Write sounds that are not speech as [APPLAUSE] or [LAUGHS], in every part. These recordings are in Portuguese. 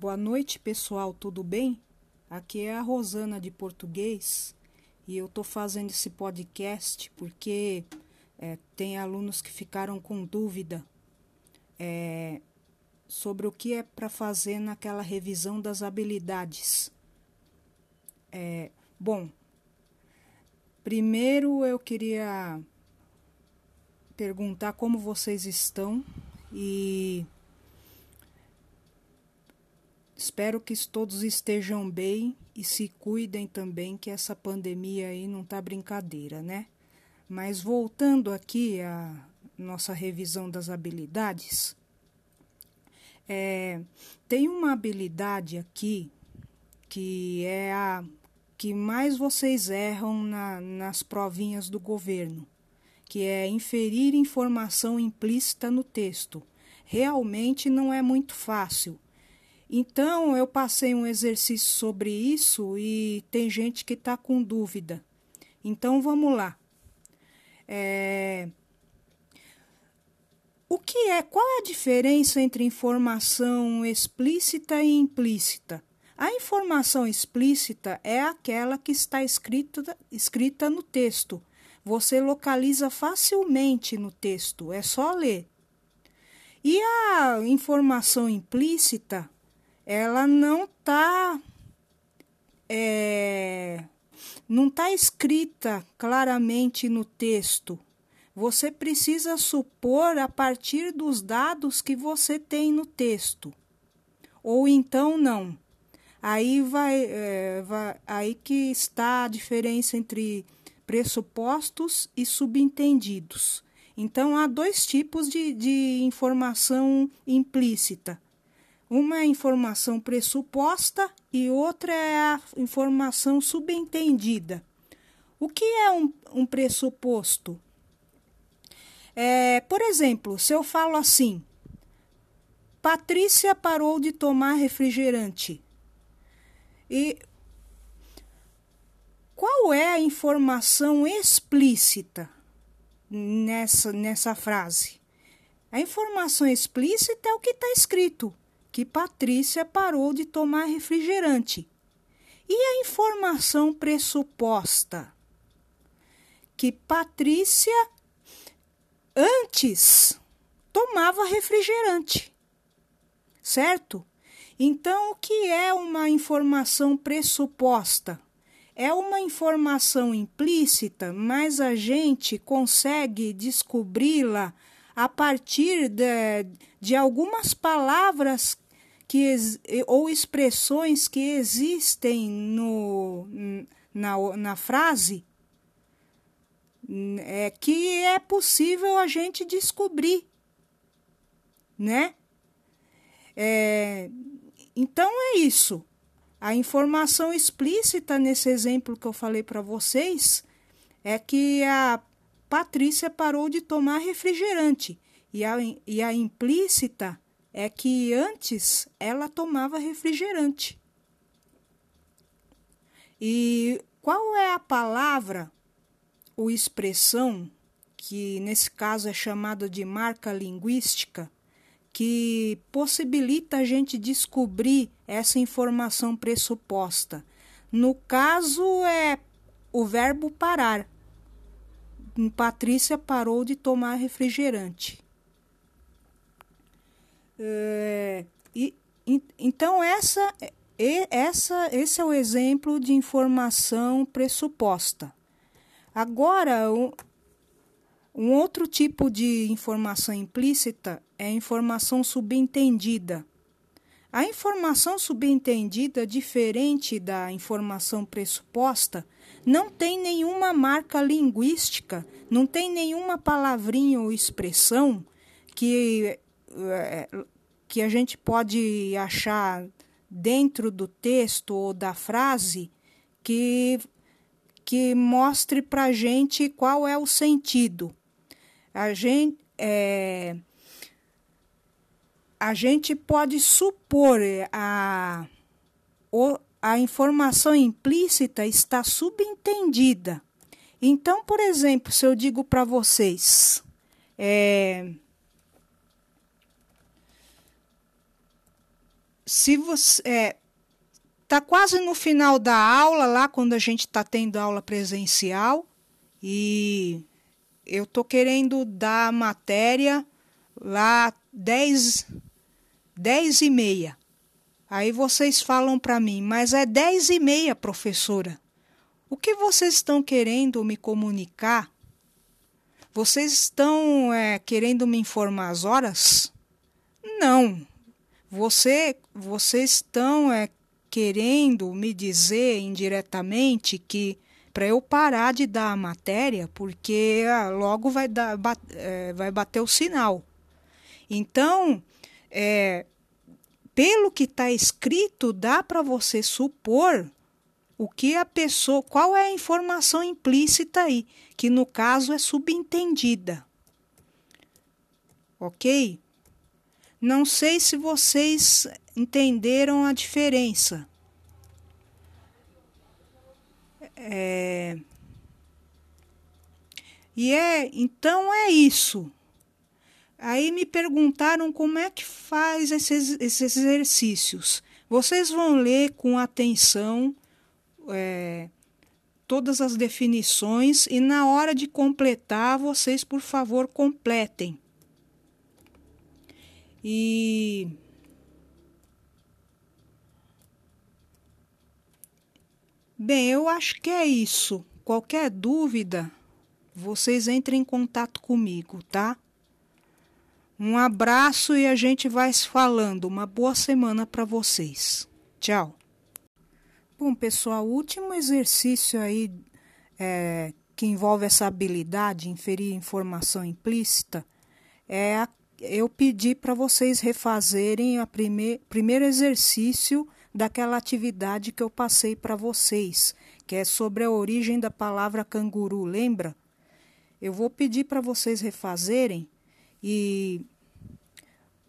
Boa noite, pessoal, tudo bem? Aqui é a Rosana de Português e eu estou fazendo esse podcast porque é, tem alunos que ficaram com dúvida é, sobre o que é para fazer naquela revisão das habilidades. É, bom, primeiro eu queria perguntar como vocês estão e Espero que todos estejam bem e se cuidem também, que essa pandemia aí não tá brincadeira, né? Mas voltando aqui à nossa revisão das habilidades, é, tem uma habilidade aqui que é a que mais vocês erram na, nas provinhas do governo, que é inferir informação implícita no texto. Realmente não é muito fácil então, eu passei um exercício sobre isso e tem gente que está com dúvida. Então, vamos lá. É... O que é? Qual é a diferença entre informação explícita e implícita? A informação explícita é aquela que está escrita, escrita no texto. Você localiza facilmente no texto, é só ler. E a informação implícita ela não está é, não está escrita claramente no texto. Você precisa supor a partir dos dados que você tem no texto. Ou então não. Aí vai, é, vai aí que está a diferença entre pressupostos e subentendidos. Então há dois tipos de, de informação implícita uma é a informação pressuposta e outra é a informação subentendida. O que é um, um pressuposto? É, por exemplo, se eu falo assim: Patrícia parou de tomar refrigerante. E qual é a informação explícita nessa, nessa frase? A informação explícita é o que está escrito que Patrícia parou de tomar refrigerante. E a informação pressuposta? Que Patrícia antes tomava refrigerante. Certo? Então, o que é uma informação pressuposta? É uma informação implícita, mas a gente consegue descobri-la a partir de, de algumas palavras que, ou expressões que existem no, na, na frase é que é possível a gente descobrir, né? É, então é isso. A informação explícita nesse exemplo que eu falei para vocês é que a Patrícia parou de tomar refrigerante e a, e a implícita é que antes ela tomava refrigerante. E qual é a palavra ou expressão que nesse caso é chamada de marca linguística que possibilita a gente descobrir essa informação pressuposta? No caso é o verbo parar. Patrícia parou de tomar refrigerante. É, e, então essa, essa, esse é o exemplo de informação pressuposta. Agora, um, um outro tipo de informação implícita é a informação subentendida. A informação subentendida, diferente da informação pressuposta, não tem nenhuma marca linguística, não tem nenhuma palavrinha ou expressão que, eh, que a gente pode achar dentro do texto ou da frase que, que mostre para a gente qual é o sentido. A gente, é, a gente pode supor a, a informação implícita está subentendida. Então, por exemplo, se eu digo para vocês, é, se você é, tá quase no final da aula lá quando a gente está tendo aula presencial e eu tô querendo dar a matéria lá 10 10 e meia. Aí vocês falam para mim, mas é 10 e meia, professora. O que vocês estão querendo me comunicar? Vocês estão é, querendo me informar as horas? Não. Você, vocês estão é, querendo me dizer indiretamente que para eu parar de dar a matéria, porque ah, logo vai, dar, bat, é, vai bater o sinal. Então, é, pelo que está escrito, dá para você supor o que a pessoa, qual é a informação implícita aí, que no caso é subentendida. Ok? Não sei se vocês entenderam a diferença. É... E é, então é isso. Aí me perguntaram como é que faz esses, esses exercícios. Vocês vão ler com atenção é, todas as definições e na hora de completar, vocês, por favor, completem. E Bem, eu acho que é isso. Qualquer dúvida, vocês entrem em contato comigo, tá? Um abraço e a gente vai se falando. Uma boa semana para vocês. Tchau. Bom, pessoal, último exercício aí é, que envolve essa habilidade de inferir informação implícita é a, eu pedi para vocês refazerem o prime, primeiro exercício daquela atividade que eu passei para vocês, que é sobre a origem da palavra canguru, lembra? Eu vou pedir para vocês refazerem e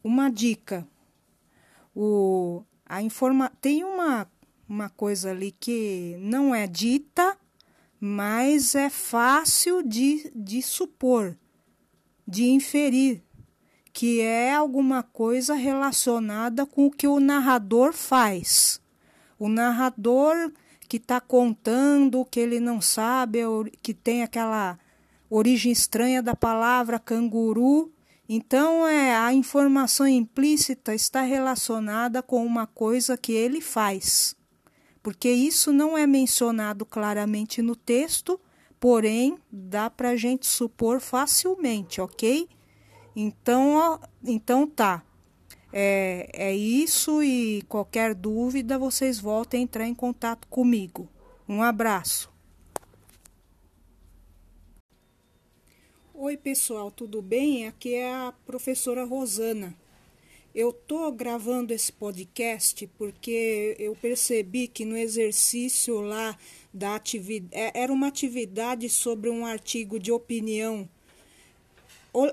uma dica. O, a informa, tem uma, uma coisa ali que não é dita, mas é fácil de, de supor, de inferir, que é alguma coisa relacionada com o que o narrador faz. O narrador que está contando que ele não sabe, que tem aquela origem estranha da palavra canguru, então, é, a informação implícita está relacionada com uma coisa que ele faz, porque isso não é mencionado claramente no texto, porém dá para a gente supor facilmente, ok? Então, ó, então tá. É, é isso e qualquer dúvida vocês voltem a entrar em contato comigo. Um abraço. Oi, pessoal, tudo bem? Aqui é a professora Rosana. Eu tô gravando esse podcast porque eu percebi que no exercício lá da atividade é, era uma atividade sobre um artigo de opinião ou,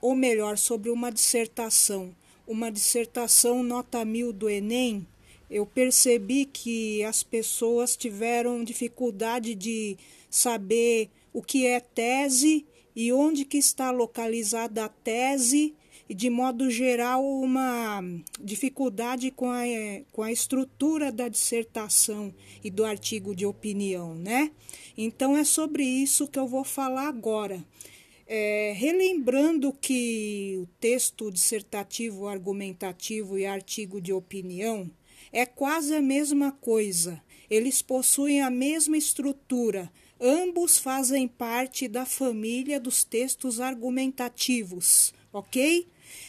ou melhor, sobre uma dissertação, uma dissertação nota mil do Enem, eu percebi que as pessoas tiveram dificuldade de saber o que é tese e onde que está localizada a tese e de modo geral uma dificuldade com a, com a estrutura da dissertação e do artigo de opinião, né? Então é sobre isso que eu vou falar agora. É, relembrando que o texto dissertativo, argumentativo e artigo de opinião é quase a mesma coisa. Eles possuem a mesma estrutura, Ambos fazem parte da família dos textos argumentativos, ok?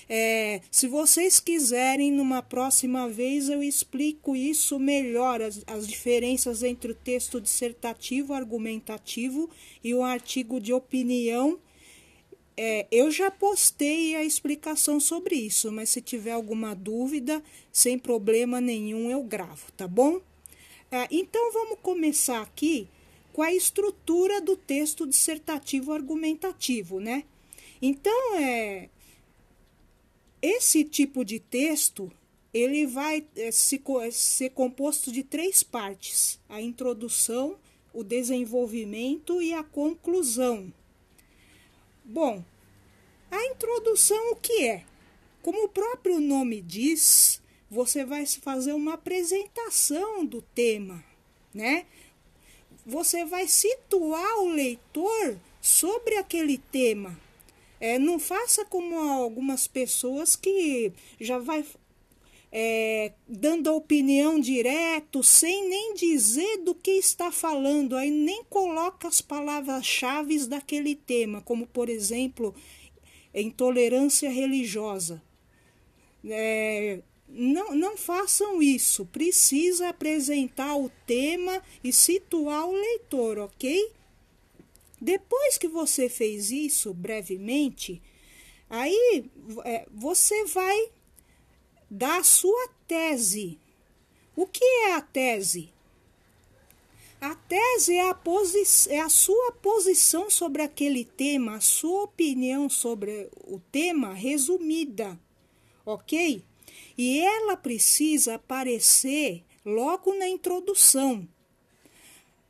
É, se vocês quiserem, numa próxima vez eu explico isso melhor, as, as diferenças entre o texto dissertativo, argumentativo e o artigo de opinião. É, eu já postei a explicação sobre isso, mas se tiver alguma dúvida, sem problema nenhum eu gravo, tá bom? É, então vamos começar aqui com a estrutura do texto dissertativo argumentativo, né? Então, é, esse tipo de texto ele vai é, se, ser composto de três partes: a introdução, o desenvolvimento e a conclusão. Bom, a introdução o que é? Como o próprio nome diz, você vai fazer uma apresentação do tema, né? Você vai situar o leitor sobre aquele tema. É, não faça como algumas pessoas que já vai é, dando opinião direto, sem nem dizer do que está falando, aí nem coloca as palavras-chave daquele tema, como por exemplo, intolerância religiosa. É, não, não façam isso. Precisa apresentar o tema e situar o leitor, ok? Depois que você fez isso brevemente, aí é, você vai dar a sua tese. O que é a tese? A tese é a, é a sua posição sobre aquele tema, a sua opinião sobre o tema resumida, ok? E ela precisa aparecer logo na introdução.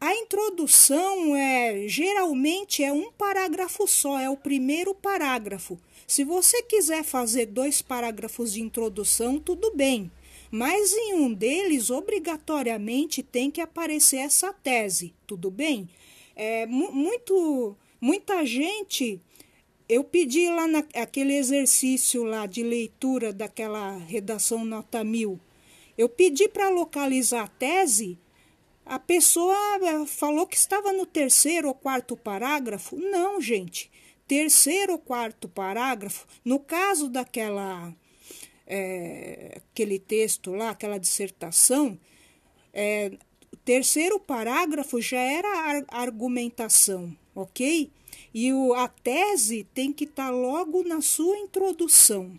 A introdução é geralmente é um parágrafo só, é o primeiro parágrafo. Se você quiser fazer dois parágrafos de introdução, tudo bem, mas em um deles obrigatoriamente tem que aparecer essa tese, tudo bem? É muito muita gente eu pedi lá naquele exercício lá de leitura daquela redação nota mil. Eu pedi para localizar a tese a pessoa eh, falou que estava no terceiro ou quarto parágrafo. Não, gente. Terceiro ou quarto parágrafo, no caso daquela é, aquele texto lá, aquela dissertação, é, terceiro parágrafo já era a argumentação, ok? E o, a tese tem que estar tá logo na sua introdução,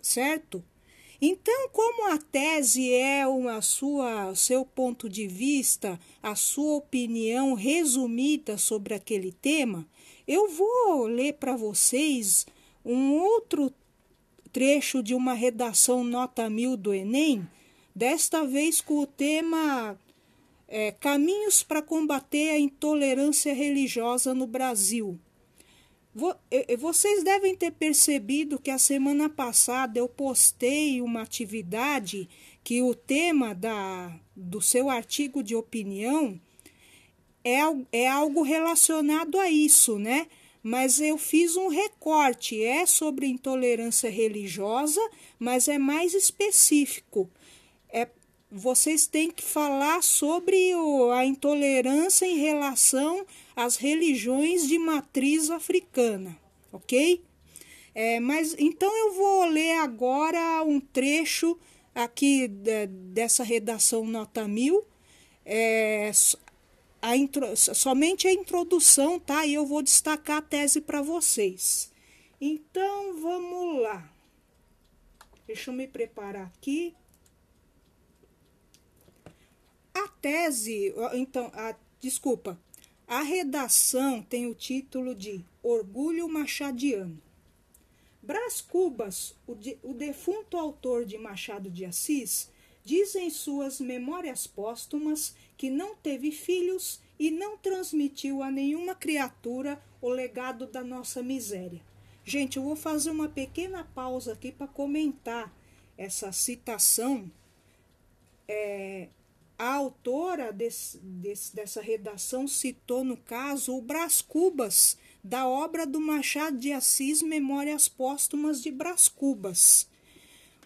certo? Então, como a tese é uma sua, seu ponto de vista, a sua opinião resumida sobre aquele tema, eu vou ler para vocês um outro trecho de uma redação nota mil do Enem, desta vez com o tema é, Caminhos para combater a intolerância religiosa no Brasil. Vocês devem ter percebido que a semana passada eu postei uma atividade que o tema da, do seu artigo de opinião é, é algo relacionado a isso, né? Mas eu fiz um recorte, é sobre intolerância religiosa, mas é mais específico. É, vocês têm que falar sobre o, a intolerância em relação às religiões de matriz africana, ok? É, mas então eu vou ler agora um trecho aqui de, dessa redação nota mil, é, a intro, somente a introdução, tá? E eu vou destacar a tese para vocês. Então vamos lá. Deixa eu me preparar aqui. A tese, então, a, desculpa, a redação tem o título de Orgulho Machadiano. Brás Cubas, o, de, o defunto autor de Machado de Assis, diz em suas Memórias Póstumas que não teve filhos e não transmitiu a nenhuma criatura o legado da nossa miséria. Gente, eu vou fazer uma pequena pausa aqui para comentar essa citação é, a autora desse, desse, dessa redação citou, no caso, o Brás Cubas, da obra do Machado de Assis Memórias Póstumas de Brás Cubas.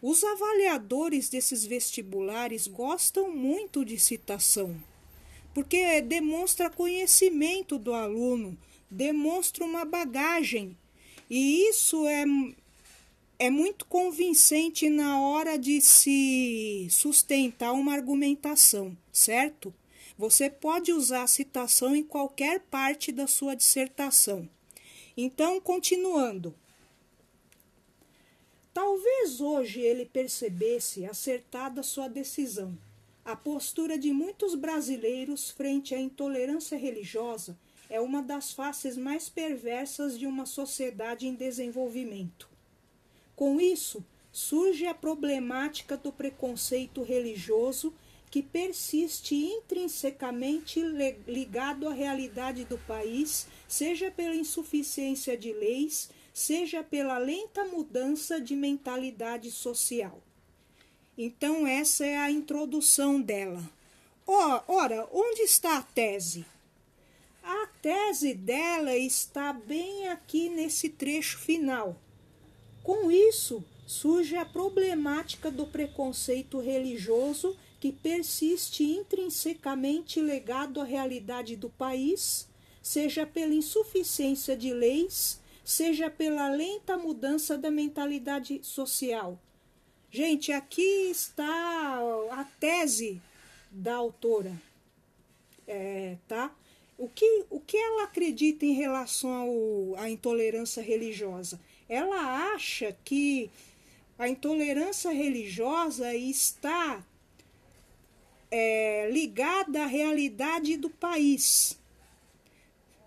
Os avaliadores desses vestibulares gostam muito de citação, porque demonstra conhecimento do aluno, demonstra uma bagagem, e isso é é muito convincente na hora de se sustentar uma argumentação, certo? Você pode usar a citação em qualquer parte da sua dissertação. Então, continuando. Talvez hoje ele percebesse acertada sua decisão. A postura de muitos brasileiros frente à intolerância religiosa é uma das faces mais perversas de uma sociedade em desenvolvimento. Com isso, surge a problemática do preconceito religioso que persiste intrinsecamente ligado à realidade do país, seja pela insuficiência de leis, seja pela lenta mudança de mentalidade social. Então, essa é a introdução dela. Ora, onde está a tese? A tese dela está bem aqui nesse trecho final. Com isso, surge a problemática do preconceito religioso que persiste intrinsecamente ligado à realidade do país, seja pela insuficiência de leis, seja pela lenta mudança da mentalidade social. Gente, aqui está a tese da autora, é, tá? O que, o que ela acredita em relação ao, à intolerância religiosa? Ela acha que a intolerância religiosa está é, ligada à realidade do país,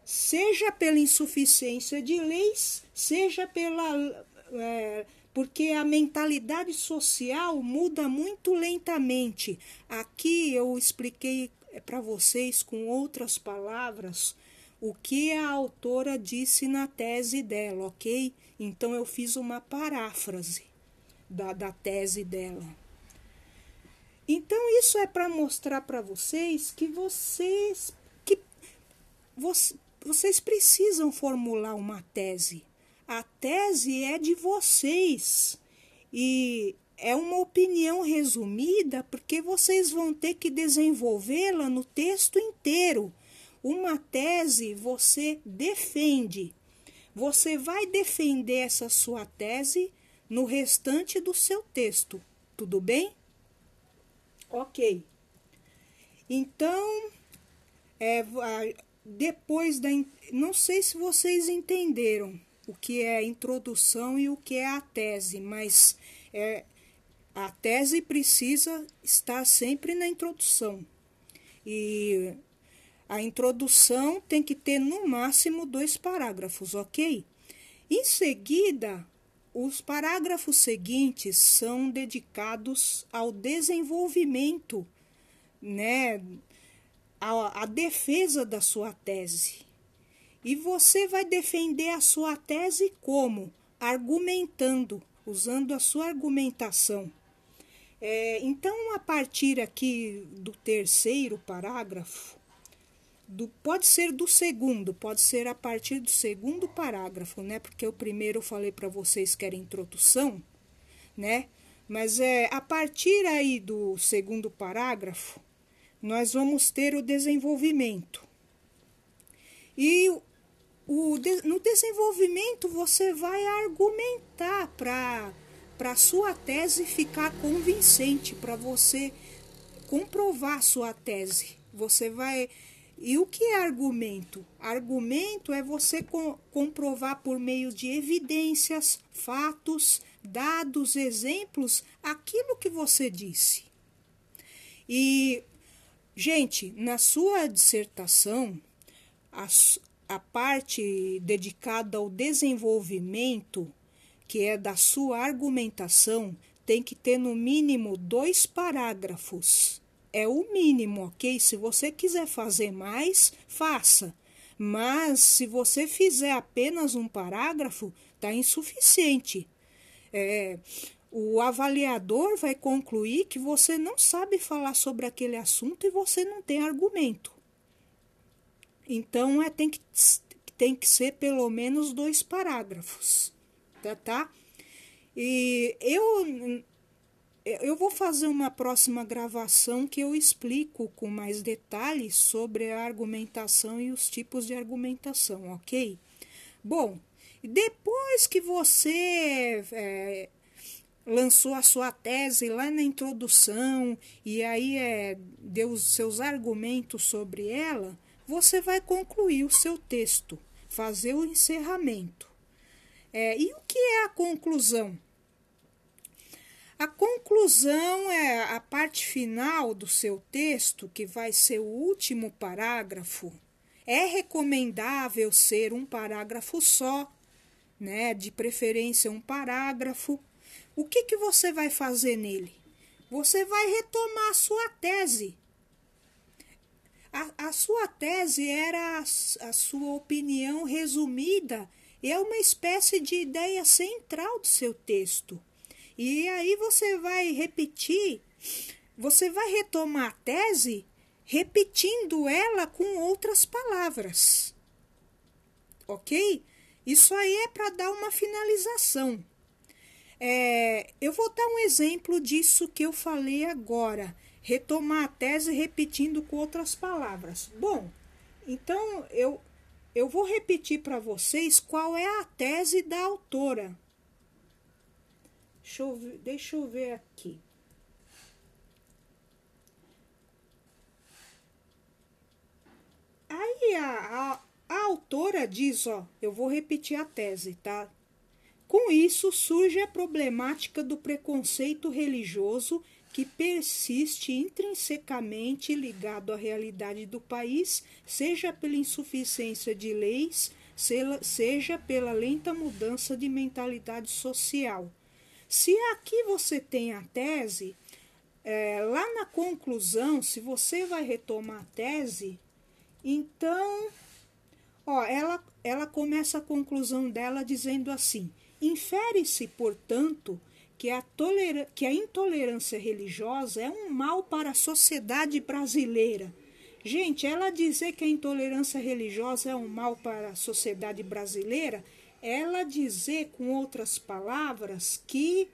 seja pela insuficiência de leis, seja pela. É, porque a mentalidade social muda muito lentamente. Aqui eu expliquei para vocês com outras palavras o que a autora disse na tese dela, ok? Então eu fiz uma paráfrase da, da tese dela. Então isso é para mostrar para vocês que vocês que vocês precisam formular uma tese. A tese é de vocês e é uma opinião resumida porque vocês vão ter que desenvolvê-la no texto inteiro. Uma tese você defende. Você vai defender essa sua tese no restante do seu texto. Tudo bem? Ok. Então, é, depois da. Não sei se vocês entenderam o que é a introdução e o que é a tese, mas é, a tese precisa estar sempre na introdução. E a introdução tem que ter no máximo dois parágrafos, ok? Em seguida, os parágrafos seguintes são dedicados ao desenvolvimento, né, a, a defesa da sua tese. E você vai defender a sua tese como? Argumentando, usando a sua argumentação. É, então, a partir aqui do terceiro parágrafo, do, pode ser do segundo, pode ser a partir do segundo parágrafo, né? Porque o primeiro eu falei para vocês que era introdução, né? Mas é a partir aí do segundo parágrafo, nós vamos ter o desenvolvimento. E o, no desenvolvimento você vai argumentar para para sua tese ficar convincente, para você comprovar sua tese. Você vai e o que é argumento? Argumento é você co comprovar por meio de evidências, fatos, dados, exemplos, aquilo que você disse. E Gente, na sua dissertação, a, a parte dedicada ao desenvolvimento, que é da sua argumentação, tem que ter no mínimo dois parágrafos. É o mínimo, ok? Se você quiser fazer mais, faça. Mas se você fizer apenas um parágrafo, está insuficiente. É, o avaliador vai concluir que você não sabe falar sobre aquele assunto e você não tem argumento. Então, é, tem, que, tem que ser pelo menos dois parágrafos, tá? tá? E eu, eu vou fazer uma próxima gravação que eu explico com mais detalhes sobre a argumentação e os tipos de argumentação, ok? Bom, depois que você é, lançou a sua tese lá na introdução e aí é, deu os seus argumentos sobre ela, você vai concluir o seu texto, fazer o encerramento. É, e o que é a conclusão? A conclusão é a parte final do seu texto, que vai ser o último parágrafo. É recomendável ser um parágrafo só, né? De preferência um parágrafo o que, que você vai fazer nele? Você vai retomar a sua tese. A, a sua tese era a, a sua opinião resumida, é uma espécie de ideia central do seu texto. E aí você vai repetir, você vai retomar a tese repetindo ela com outras palavras. Ok? Isso aí é para dar uma finalização. É, eu vou dar um exemplo disso que eu falei agora. Retomar a tese repetindo com outras palavras. Bom, então eu, eu vou repetir para vocês qual é a tese da autora. Deixa eu, ver, deixa eu ver aqui. Aí a, a, a autora diz, ó, eu vou repetir a tese, tá? Com isso surge a problemática do preconceito religioso que persiste intrinsecamente ligado à realidade do país, seja pela insuficiência de leis, seja pela lenta mudança de mentalidade social. Se aqui você tem a tese, é, lá na conclusão, se você vai retomar a tese, então, ó, ela, ela começa a conclusão dela dizendo assim: infere-se, portanto, que a, que a intolerância religiosa é um mal para a sociedade brasileira. Gente, ela dizer que a intolerância religiosa é um mal para a sociedade brasileira ela dizer, com outras palavras, que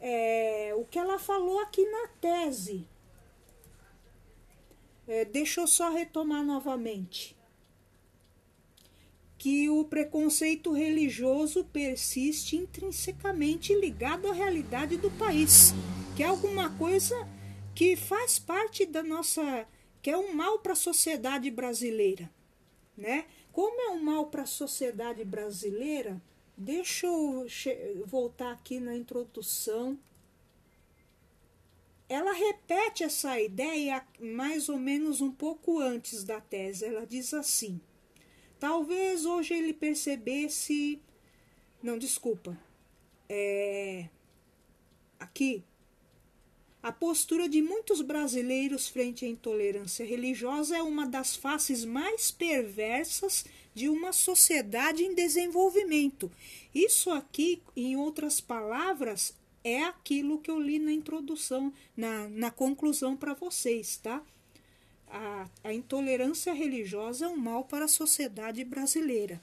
é, o que ela falou aqui na tese. É, deixa eu só retomar novamente. Que o preconceito religioso persiste intrinsecamente ligado à realidade do país, que é alguma coisa que faz parte da nossa. que é um mal para a sociedade brasileira, né? Como é um mal para a sociedade brasileira, deixa eu voltar aqui na introdução. Ela repete essa ideia mais ou menos um pouco antes da tese. Ela diz assim: talvez hoje ele percebesse. Não, desculpa. É, aqui, a postura de muitos brasileiros frente à intolerância religiosa é uma das faces mais perversas de uma sociedade em desenvolvimento. Isso aqui, em outras palavras, é aquilo que eu li na introdução, na, na conclusão para vocês, tá? A, a intolerância religiosa é um mal para a sociedade brasileira.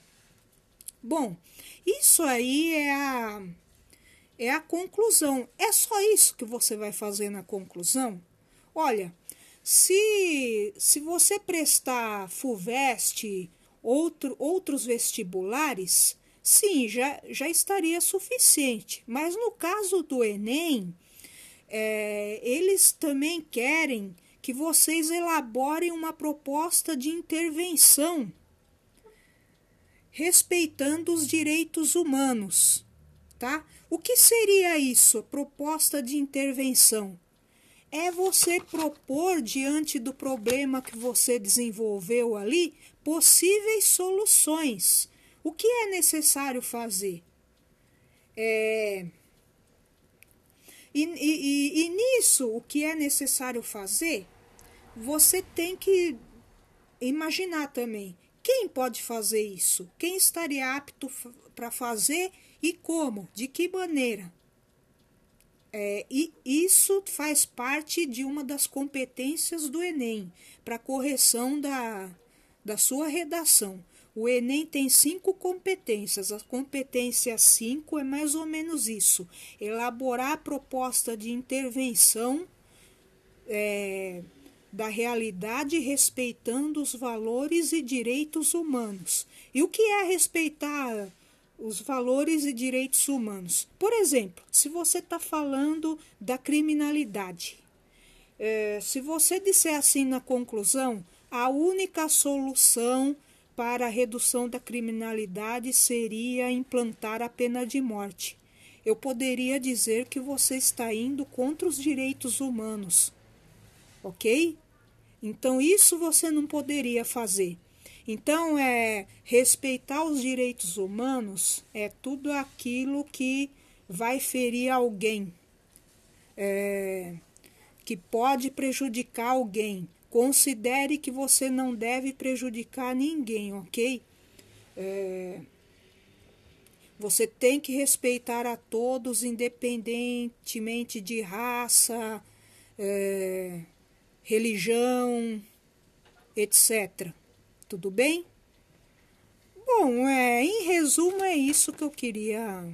Bom, isso aí é a é a conclusão. É só isso que você vai fazer na conclusão? Olha, se, se você prestar FUVEST, outro, outros vestibulares, sim, já, já estaria suficiente. Mas no caso do Enem, é, eles também querem que vocês elaborem uma proposta de intervenção respeitando os direitos humanos, tá? O que seria isso, proposta de intervenção? É você propor diante do problema que você desenvolveu ali possíveis soluções. O que é necessário fazer? É... E, e, e, nisso, o que é necessário fazer, você tem que imaginar também quem pode fazer isso, quem estaria apto para fazer e como? De que maneira? É, e isso faz parte de uma das competências do Enem para correção da, da sua redação. O Enem tem cinco competências. A competência 5 é mais ou menos isso: elaborar a proposta de intervenção é, da realidade respeitando os valores e direitos humanos. E o que é respeitar os valores e direitos humanos. Por exemplo, se você está falando da criminalidade, é, se você disser assim na conclusão, a única solução para a redução da criminalidade seria implantar a pena de morte. Eu poderia dizer que você está indo contra os direitos humanos, ok? Então, isso você não poderia fazer. Então, é respeitar os direitos humanos é tudo aquilo que vai ferir alguém, é, que pode prejudicar alguém. Considere que você não deve prejudicar ninguém, ok? É, Você tem que respeitar a todos, independentemente de raça, é, religião, etc. Tudo bem? Bom, é, em resumo, é isso que eu queria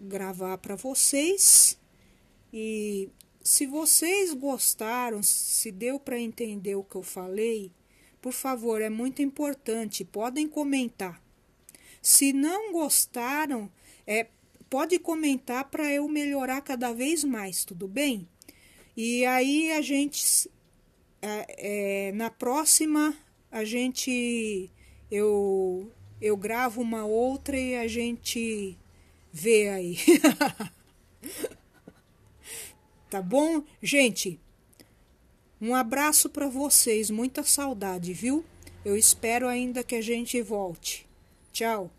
gravar para vocês. E se vocês gostaram, se deu para entender o que eu falei, por favor, é muito importante, podem comentar. Se não gostaram, é, pode comentar para eu melhorar cada vez mais, tudo bem? E aí a gente, é, é, na próxima, a gente, eu, eu gravo uma outra e a gente vê aí. [LAUGHS] tá bom? Gente, um abraço para vocês, muita saudade, viu? Eu espero ainda que a gente volte. Tchau.